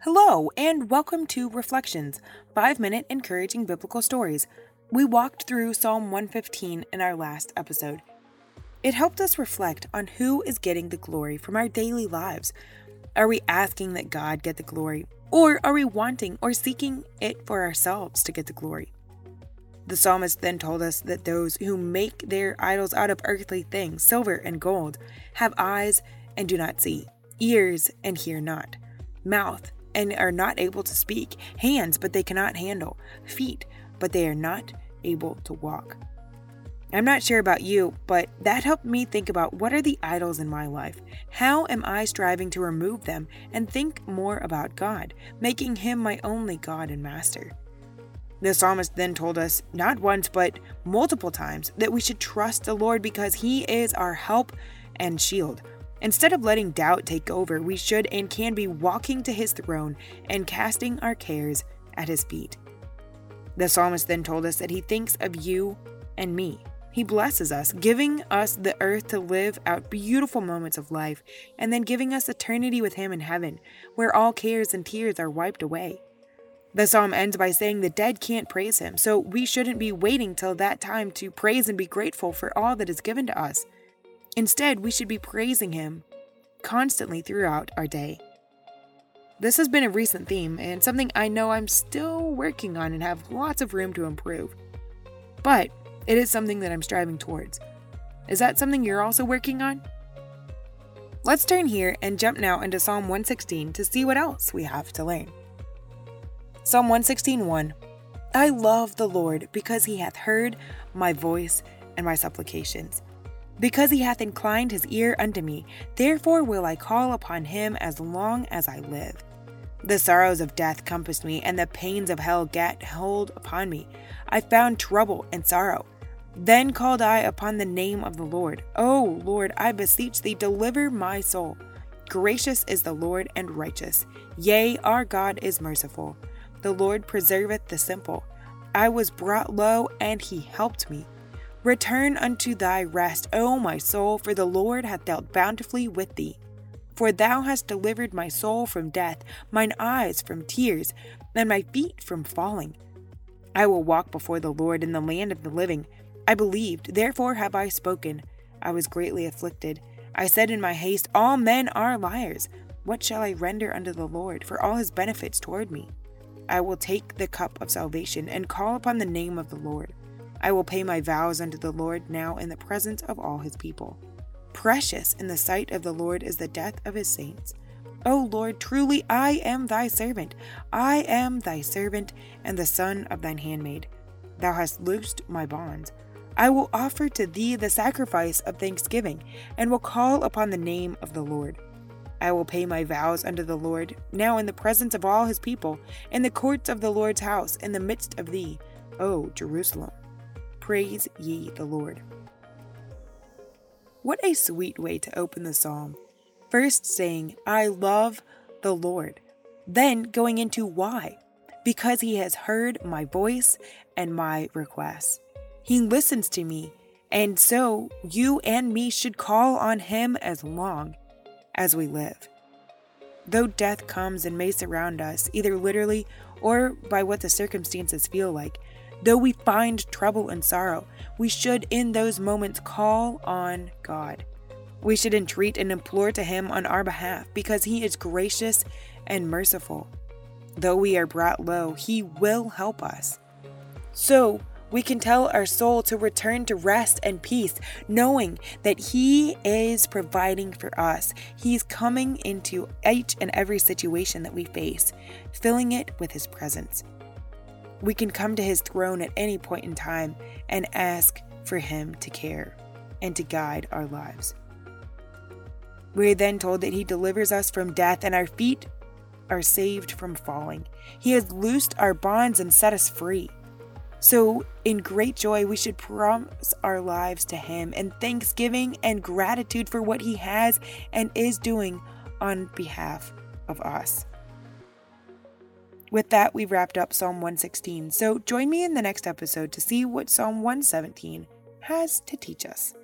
Hello, and welcome to Reflections, five minute encouraging biblical stories. We walked through Psalm 115 in our last episode. It helped us reflect on who is getting the glory from our daily lives. Are we asking that God get the glory, or are we wanting or seeking it for ourselves to get the glory? The psalmist then told us that those who make their idols out of earthly things, silver and gold, have eyes and do not see, ears and hear not, mouth and are not able to speak, hands but they cannot handle, feet but they are not able to walk. I'm not sure about you, but that helped me think about what are the idols in my life? How am I striving to remove them and think more about God, making Him my only God and Master? The psalmist then told us, not once, but multiple times, that we should trust the Lord because He is our help and shield. Instead of letting doubt take over, we should and can be walking to His throne and casting our cares at His feet. The psalmist then told us that he thinks of you and me. He blesses us, giving us the earth to live out beautiful moments of life, and then giving us eternity with Him in heaven, where all cares and tears are wiped away. The psalm ends by saying the dead can't praise Him, so we shouldn't be waiting till that time to praise and be grateful for all that is given to us. Instead, we should be praising Him constantly throughout our day. This has been a recent theme and something I know I'm still working on and have lots of room to improve. But it is something that I'm striving towards. Is that something you're also working on? Let's turn here and jump now into Psalm 116 to see what else we have to learn. Psalm 116:1 I love the Lord because he hath heard my voice and my supplications. Because he hath inclined his ear unto me, therefore will I call upon him as long as I live. The sorrows of death compassed me, and the pains of hell gat hold upon me. I found trouble and sorrow. Then called I upon the name of the Lord. O Lord, I beseech thee, deliver my soul. Gracious is the Lord and righteous. Yea, our God is merciful. The Lord preserveth the simple. I was brought low, and he helped me. Return unto thy rest, O my soul, for the Lord hath dealt bountifully with thee. For thou hast delivered my soul from death, mine eyes from tears, and my feet from falling. I will walk before the Lord in the land of the living. I believed, therefore have I spoken. I was greatly afflicted. I said in my haste, All men are liars. What shall I render unto the Lord for all his benefits toward me? I will take the cup of salvation and call upon the name of the Lord. I will pay my vows unto the Lord now in the presence of all his people. Precious in the sight of the Lord is the death of his saints. O Lord, truly I am thy servant. I am thy servant and the son of thine handmaid. Thou hast loosed my bonds. I will offer to thee the sacrifice of thanksgiving, and will call upon the name of the Lord. I will pay my vows unto the Lord, now in the presence of all his people, in the courts of the Lord's house, in the midst of thee, O Jerusalem. Praise ye the Lord. What a sweet way to open the psalm. First saying, I love the Lord. Then going into why. Because he has heard my voice and my requests. He listens to me, and so you and me should call on him as long as we live. Though death comes and may surround us, either literally or by what the circumstances feel like, Though we find trouble and sorrow, we should in those moments call on God. We should entreat and implore to Him on our behalf because He is gracious and merciful. Though we are brought low, He will help us. So, we can tell our soul to return to rest and peace, knowing that He is providing for us. He's coming into each and every situation that we face, filling it with His presence. We can come to his throne at any point in time and ask for him to care and to guide our lives. We are then told that he delivers us from death and our feet are saved from falling. He has loosed our bonds and set us free. So, in great joy, we should promise our lives to Him in thanksgiving and gratitude for what He has and is doing on behalf of us. With that, we've wrapped up Psalm 116. So join me in the next episode to see what Psalm 117 has to teach us.